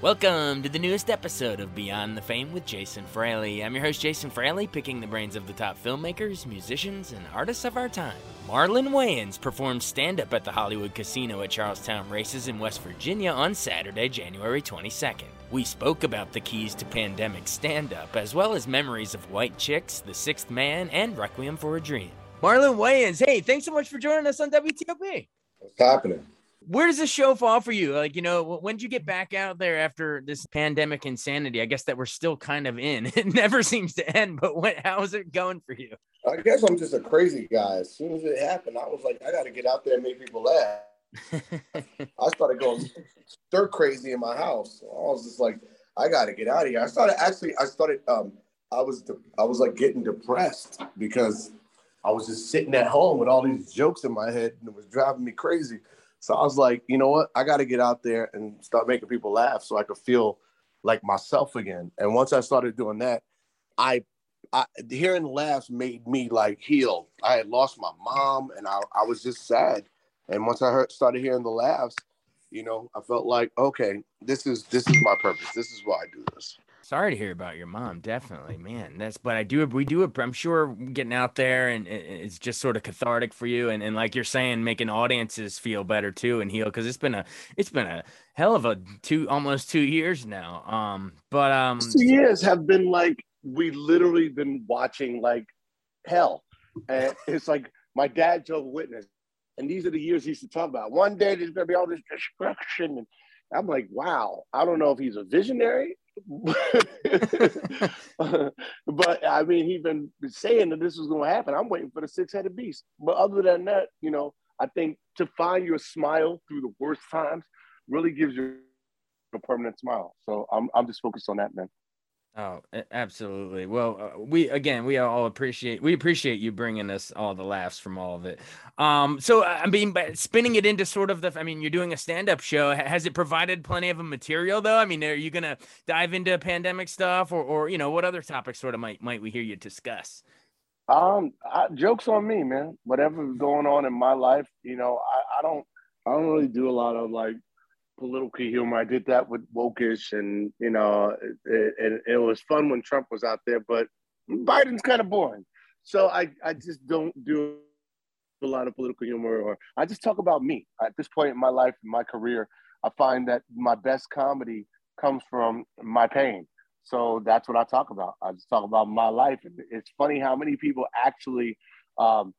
Welcome to the newest episode of Beyond the Fame with Jason Fraley. I'm your host, Jason Fraley, picking the brains of the top filmmakers, musicians, and artists of our time. Marlon Wayans performed stand up at the Hollywood Casino at Charles Town Races in West Virginia on Saturday, January 22nd. We spoke about the keys to pandemic stand up, as well as memories of White Chicks, The Sixth Man, and Requiem for a Dream. Marlon Wayans, hey, thanks so much for joining us on WTOP. What's happening? Where does this show fall for you? Like, you know, when did you get back out there after this pandemic insanity? I guess that we're still kind of in. It never seems to end, but when, how is it going for you? I guess I'm just a crazy guy. As soon as it happened, I was like, I got to get out there and make people laugh. I started going stir crazy in my house. I was just like, I got to get out of here. I started actually, I started, um, I was, de- I was like getting depressed because I was just sitting at home with all these jokes in my head and it was driving me crazy. So I was like, you know what? I got to get out there and start making people laugh so I could feel like myself again. And once I started doing that, I, I hearing laughs made me like heal. I had lost my mom and I, I was just sad. And once I heard, started hearing the laughs, you know, I felt like, okay, this is this is my purpose. This is why I do this sorry to hear about your mom definitely man that's but i do we do i'm sure getting out there and it's just sort of cathartic for you and, and like you're saying making audiences feel better too and heal because it's been a it's been a hell of a two almost two years now um but um two years have been like we literally been watching like hell. And it's like my dad a witness and these are the years he used to talk about. One day there's gonna be all this destruction and I'm like, wow, I don't know if he's a visionary but I mean, he's been saying that this was going to happen. I'm waiting for the six headed beast. But other than that, you know, I think to find your smile through the worst times really gives you a permanent smile. So I'm, I'm just focused on that, man. Oh, absolutely. Well, uh, we again, we all appreciate we appreciate you bringing us all the laughs from all of it. Um, so I mean, but spinning it into sort of the, I mean, you're doing a stand-up show. Has it provided plenty of a material though? I mean, are you gonna dive into pandemic stuff, or, or you know, what other topics sort of might might we hear you discuss? Um, I, jokes on me, man. Whatever's going on in my life, you know, I, I don't, I don't really do a lot of like political humor. I did that with Woke-ish, and you know, it, it, it was fun when Trump was out there, but Biden's kind of boring. So I, I just don't do a lot of political humor, or I just talk about me. At this point in my life, in my career, I find that my best comedy comes from my pain. So that's what I talk about. I just talk about my life, it's funny how many people actually um,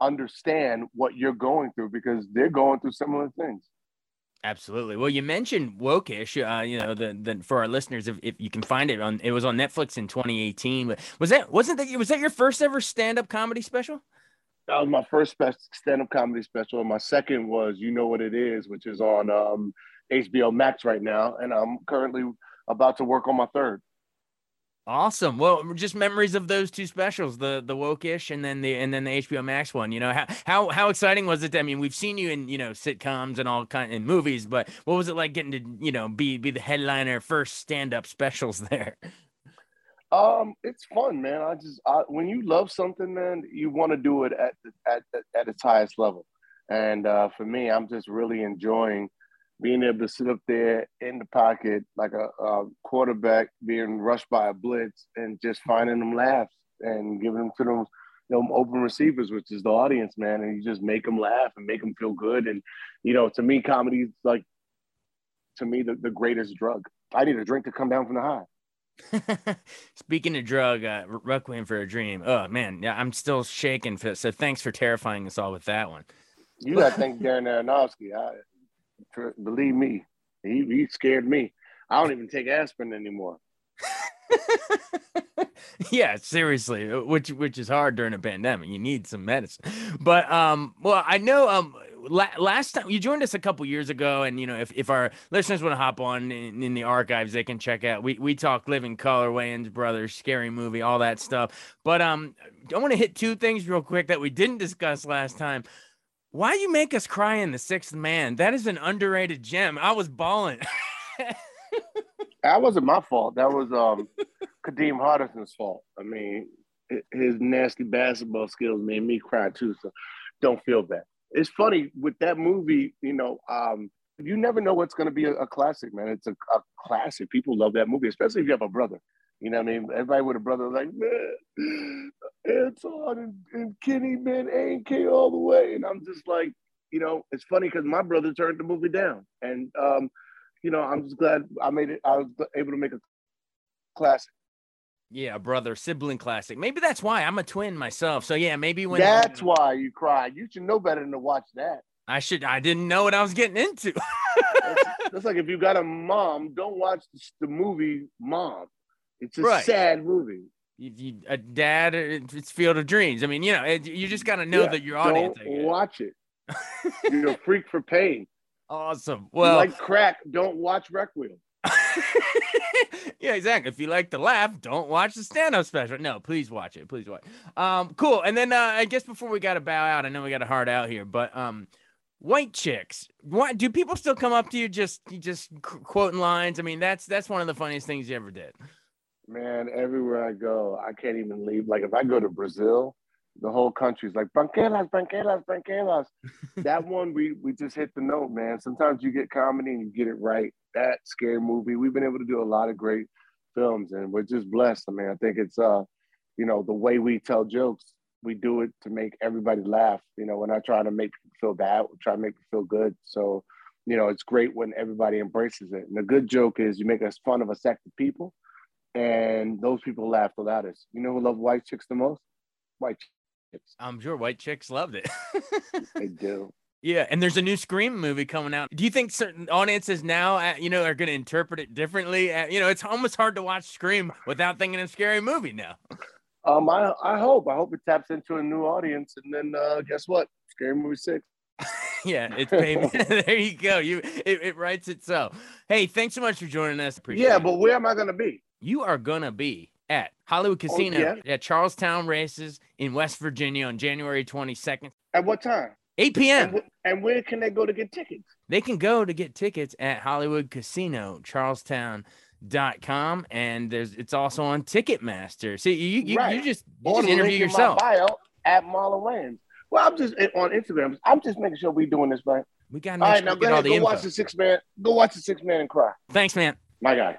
understand what you're going through because they're going through similar things. Absolutely. Well, you mentioned Woke-ish. Uh, you know, the, the for our listeners, if, if you can find it on, it was on Netflix in 2018. Was that wasn't that was that your first ever stand up comedy special? That was my first stand up comedy special. And my second was You Know What It Is, which is on um, HBO Max right now, and I'm currently about to work on my third. Awesome. Well, just memories of those two specials, the the Woke-ish and then the and then the HBO Max one. You know how how how exciting was it? I mean, we've seen you in you know sitcoms and all kind in movies, but what was it like getting to you know be be the headliner first stand up specials there? Um, it's fun, man. I just I, when you love something, man, you want to do it at at at its highest level. And uh, for me, I'm just really enjoying being able to sit up there in the pocket like a, a, quarterback being rushed by a blitz and just finding them laughs and giving them to them, you know, open receivers, which is the audience, man. And you just make them laugh and make them feel good. And, you know, to me, comedy is like, to me, the, the greatest drug. I need a drink to come down from the high. Speaking of drug, uh, Requiem for a Dream. Oh man, yeah, I'm still shaking. For, so thanks for terrifying us all with that one. You got to thank Darren Aronofsky. I, believe me, he, he scared me. I don't even take aspirin anymore. yeah, seriously, which which is hard during a pandemic. You need some medicine. But um, well, I know um, la- last time you joined us a couple years ago, and you know, if, if our listeners want to hop on in, in, the archives, they can check out. We we talk Living Color, Wayans Brothers, scary movie, all that stuff. But um, I want to hit two things real quick that we didn't discuss last time. Why you make us cry in the Sixth Man? That is an underrated gem. I was bawling. that wasn't my fault. That was um Kadeem Hardison's fault. I mean, his nasty basketball skills made me cry too. So don't feel bad. It's funny with that movie. You know, um, you never know what's going to be a, a, classic, man. It's a, a, classic. People love that movie, especially if you have a brother. You know what I mean? Everybody with a brother like, man, Anton and, and Kenny, man, A and K all the way. And I'm just like, you know, it's funny because my brother turned the movie down. And um, you know, I'm just glad I made it. I was able to make a classic. Yeah, brother, sibling classic. Maybe that's why I'm a twin myself. So yeah, maybe when that's why you cried. You should know better than to watch that. I should. I didn't know what I was getting into. that's, that's, like if you got a mom, don't watch the, movie Mom. It's a right. sad movie. You, you, a dad, it's Field of Dreams. I mean, you know, it, you just got to know yeah, that your audience. Don't watch it. You're a freak for pain. Awesome. Well, like crack, don't watch Requiem. yeah, exactly. If you like to laugh, don't watch the stand-up special. No, please watch it. Please watch. Um, cool. And then uh, I guess before we got to bow out, I know we got a hard out here, but um, white chicks. What do people still come up to you just just quoting lines? I mean, that's that's one of the funniest things you ever did. Man, everywhere I go, I can't even leave. Like if I go to Brazil, the whole country's like branquelas, branquelas, branquelas. that one we we just hit the note, man. Sometimes you get comedy and you get it right. That scary movie, we've been able to do a lot of great films, and we're just blessed. I mean, I think it's uh, you know, the way we tell jokes, we do it to make everybody laugh. You know, we're not trying to make people feel bad. We're trying to make people feel good. So, you know, it's great when everybody embraces it. And the good joke is you make us fun of a sect of people, and those people laugh the loudest. You know who love white chicks the most? White chicks. I'm sure white chicks loved it. they do. Yeah, and there's a new Scream movie coming out. Do you think certain audiences now, uh, you know, are going to interpret it differently? Uh, you know, it's almost hard to watch Scream without thinking a scary movie now. Um, I I hope I hope it taps into a new audience, and then uh, guess what? Scary movie six. yeah, it's baby. there you go. You it, it writes itself. Hey, thanks so much for joining us. Appreciate yeah, but where am I going to be? You are going to be at Hollywood oh, Casino oh, yeah? at Charles Town Races in West Virginia on January 22nd. At what time? 8 p.m. And, and, where can they go to get tickets? They can go to get tickets at Hollywood Casino, Charlestown.com. And there's it's also on Ticketmaster. See, you you, right. you just, you just interview yourself. at Marlon Wayans. Well, I'm just eh, on Instagram. I'm just making sure we're doing this right. We got all right. Now go ahead, go info. watch the six man. Go watch the six man and cry. Thanks, man. My guy.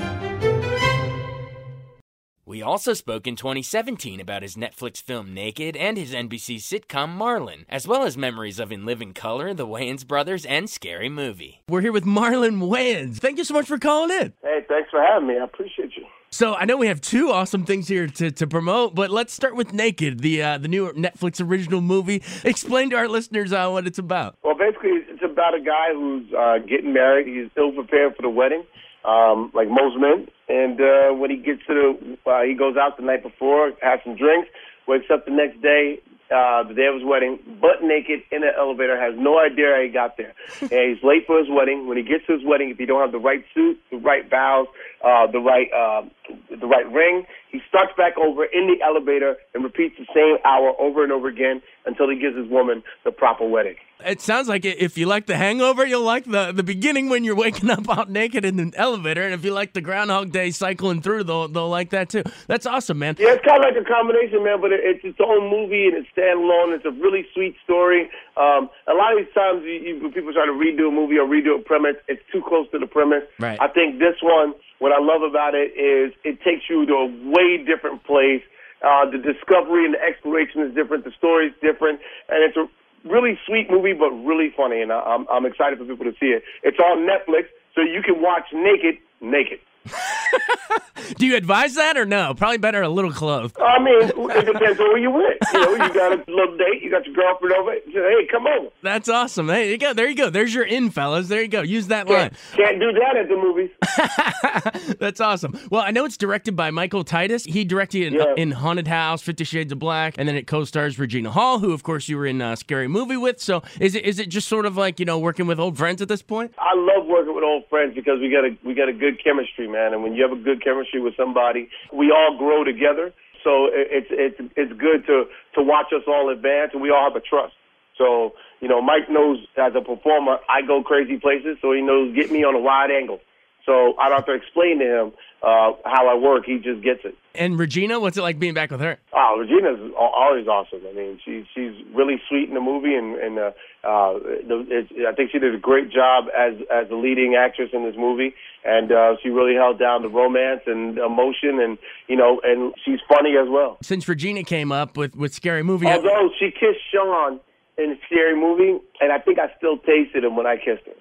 We also spoke in 2017 about his Netflix film Naked and his NBC sitcom Marlon, as well as memories of In Living Color, The Wayans Brothers, and Scary Movie. We're here with Marlon Wayans. Thank you so much for calling in. Hey, thanks for having me. I appreciate you. So I know we have two awesome things here to, to promote, but let's start with Naked, the uh, the new Netflix original movie. Explain to our listeners uh, what it's about. Well, basically, it's about a guy who's uh, getting married. He's still prepared for the wedding um, like most men. And uh, when he gets to the, uh, he goes out the night before, has some drinks, wakes up the next day, uh, the day of his wedding, butt naked in an elevator, has no idea how he got there. and he's late for his wedding. When he gets to his wedding, if he don't have the right suit, the right vows, uh, the right uh, the right ring, he starts back over in the elevator and repeats the same hour over and over again until he gives his woman the proper wedding. It sounds like if you like the hangover, you'll like the, the beginning when you're waking up out naked in an elevator. And if you like the Groundhog Day cycling through, they'll, they'll like that too. That's awesome, man. Yeah, it's kind of like a combination, man, but it's its own movie and it's standalone. It's a really sweet story. Um, a lot of these times, you, you, when people try to redo a movie or redo a premise, it's too close to the premise. Right. I think this one, what I love about it is it takes you to a way different place. Uh, the discovery and the exploration is different. The story is different, and it's a really sweet movie, but really funny. And I, I'm I'm excited for people to see it. It's on Netflix, so you can watch naked, naked. Do you advise that or no? Probably better a little clothed. I mean, it depends on where you went. You know, you got a little date, you got your girlfriend over. Say, hey, come over. That's awesome. Hey, you go. There you go. There's your in, fellas. There you go. Use that line. Can't, can't do that at the movies. That's awesome. Well, I know it's directed by Michael Tiddes. He directed in, Yeah. in Haunted House, Fifty Shades of Black, and then it co-stars Regina Hall, who, of course, you were in a Scary Movie with. So, is it is it just sort of like you know working with old friends at this point? I love working with old friends because we got a we got a good chemistry, man. And when you have a good chemistry with somebody, we all grow together. So it, it's it's it's good to to watch us all advance, and we all have a trust. So you know, Mike knows as a performer, I go crazy places, so he knows get me on a wide angle. So I don't have to explain to him uh, how I work; he just gets it. And Regina, what's it like being back with her? Oh, Regina's al- always awesome. I mean, she she's really sweet in the movie, and and uh, uh, the, it's, I think she did a great job as as the leading actress in this movie, and uh, she really held down the romance and emotion, and you know, and she's funny as well. Since Regina came up with with Scary Movie, Although she kissed Sean in scary movie, and I think I still tasted him when I kissed her.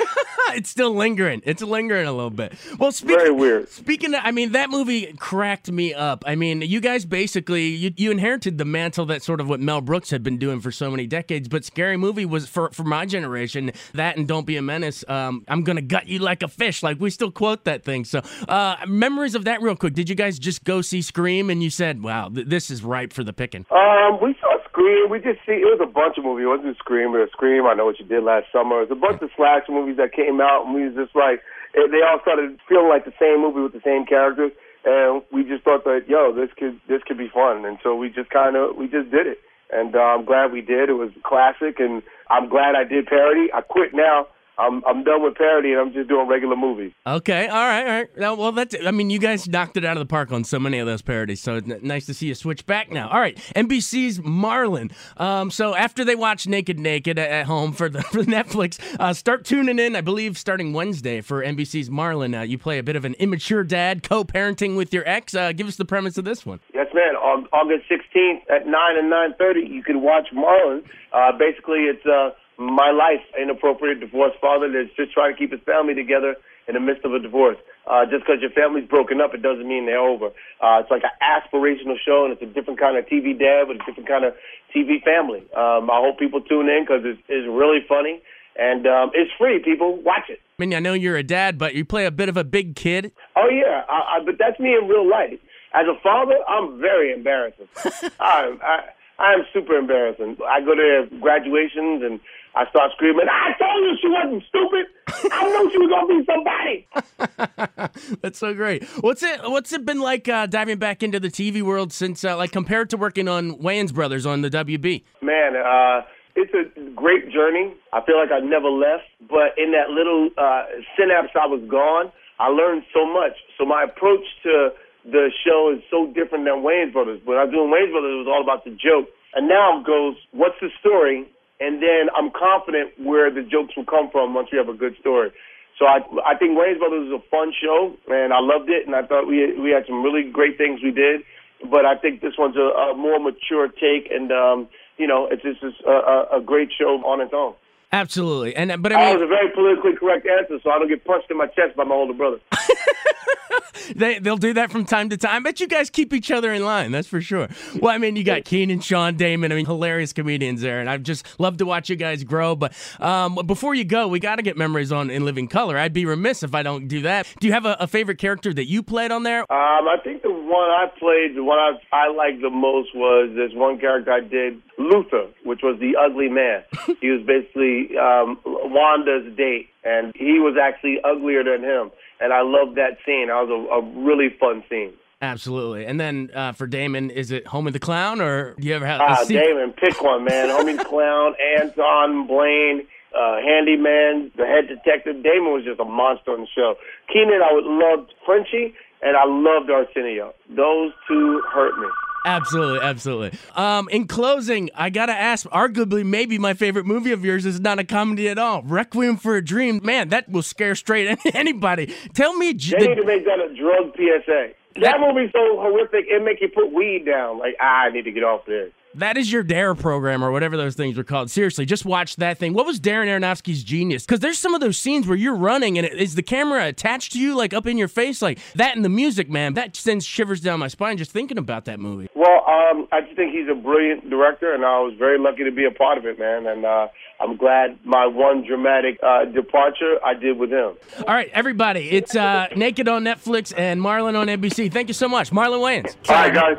it's still lingering. It's lingering a little bit. Well, speaking, Very weird. Speaking, of, I mean, that movie cracked me up. I mean, you guys basically you, you inherited the mantle that sort of what Mel Brooks had been doing for so many decades. But Scary Movie was for for my generation. That and Don't Be a Menace. Um, I'm gonna gut you like a fish. Like we still quote that thing. So, uh, memories of that real quick. Did you guys just go see Scream and you said, "Wow, th- this is ripe for the picking"? Um, we saw Scream. We just see it was a bunch of movies. It wasn't Scream, a Scream. I know what you did last summer. It was a bunch of slash movies that came out, and we was just like they all started feeling like the same movie with the same characters, and we just thought that yo, this could this could be fun, and so we just kind of we just did it, and uh, I'm glad we did. It was classic, and I'm glad I did parody. I quit now. I'm I'm done with parody, and I'm just doing regular movies. Okay, all right, all right. Now, well, that's. I mean, you guys knocked it out of the park on so many of those parodies, so it's n- nice to see you switch back now. All right, NBC's Marlon. Um, so after they watch Naked Naked at, at home for the for Netflix, uh, start tuning in. I believe starting Wednesday for NBC's Marlon. Uh, you play a bit of an immature dad co-parenting with your ex. Uh, give us the premise of this one. Yes, man. On August 16th at 9 and 9.30, you can watch Marlon. Uh, basically, it's uh, my life, inappropriate divorced father that's just trying to keep his family together in the midst of a divorce. Uh, just because your family's broken up, it doesn't mean they're over. Uh, it's like an aspirational show, and it's a different kind of TV dad with a different kind of TV family. Um, I hope people tune in because it's, it's really funny. And um, it's free, people. Watch it. I mean, I know you're a dad, but you play a bit of a big kid. Oh yeah, I, I, but that's me in real life. As a father, I'm very embarrassing. I, I I am super embarrassing. I go to graduations and I start screaming. I told you she wasn't stupid. I knew she was gonna be somebody. That's so great. What's it What's it been like uh, diving back into the TV world since, uh, like, compared to working on Wayans Brothers on the WB? Man, uh, it's a great journey. I feel like I never left, but in that little uh, synapse I was gone, I learned so much. So my approach to the show is so different than Wayans Brothers. When I was doing Wayans Brothers, it was all about the joke. And now it goes, what's the story? And then I'm confident where the jokes will come from once we have a good story. So I, I think Wayans Brothers was a fun show, and I loved it, and I thought we we had some really great things we did. But I think this one's a, a more mature take, and um, you know, it's just a, a, a great show on its own. Absolutely. And but I, That I was a very politically correct answer, so I don't get punched in my chest by my older brother. they they'll do that from time to time. But you guys keep each other in line, that's for sure. Well, I mean, you got Keenen, Sean, Damon. I mean, hilarious comedians there, and I've just loved to watch you guys grow. But um, before you go, we got to get memories on in living color. I'd be remiss if I don't do that. Do you have a, a favorite character that you played on there? Um, I think the one I played, the one I I liked the most was this one character I did, Luther, which was the ugly man. he was basically um, Wanda's date, and he was actually uglier than him and I loved that scene. That was a, a really fun scene. Absolutely. And then uh, for Damon, is it Homie the Clown, or do you ever have? Ah, Damon, pick one, man. Homie the Clown, Anton, Blaine, uh, Handyman, the head detective. Damon was just a monster on the show. Keenen, I would love Frenchie, and I loved Arsenio. Those two hurt me. Absolutely, absolutely. Um, in closing, I gotta ask, arguably maybe my favorite movie of yours is not a comedy at all. Requiem for a Dream. Man, that will scare straight anybody. Tell me, they the, need to make that a drug PSA. That, that movie's so horrific, it make you put weed down. Like, ah, I need to get off this. That is your DARE program or whatever those things are called. Seriously, just watch that thing. What was Darren Aronofsky's genius? Because there's some of those scenes where you're running and it, is the camera attached to you, like up in your face, like that and the music, man. That sends shivers down my spine just thinking about that movie. Well, um, I just think he's a brilliant director, and I was very lucky to be a part of it, man. And uh, I'm glad my one dramatic uh, departure I did with him. All right, everybody, it's uh, Naked on Netflix and Marlon on NBC. Thank you so much, Marlon Wayans. All right, guys.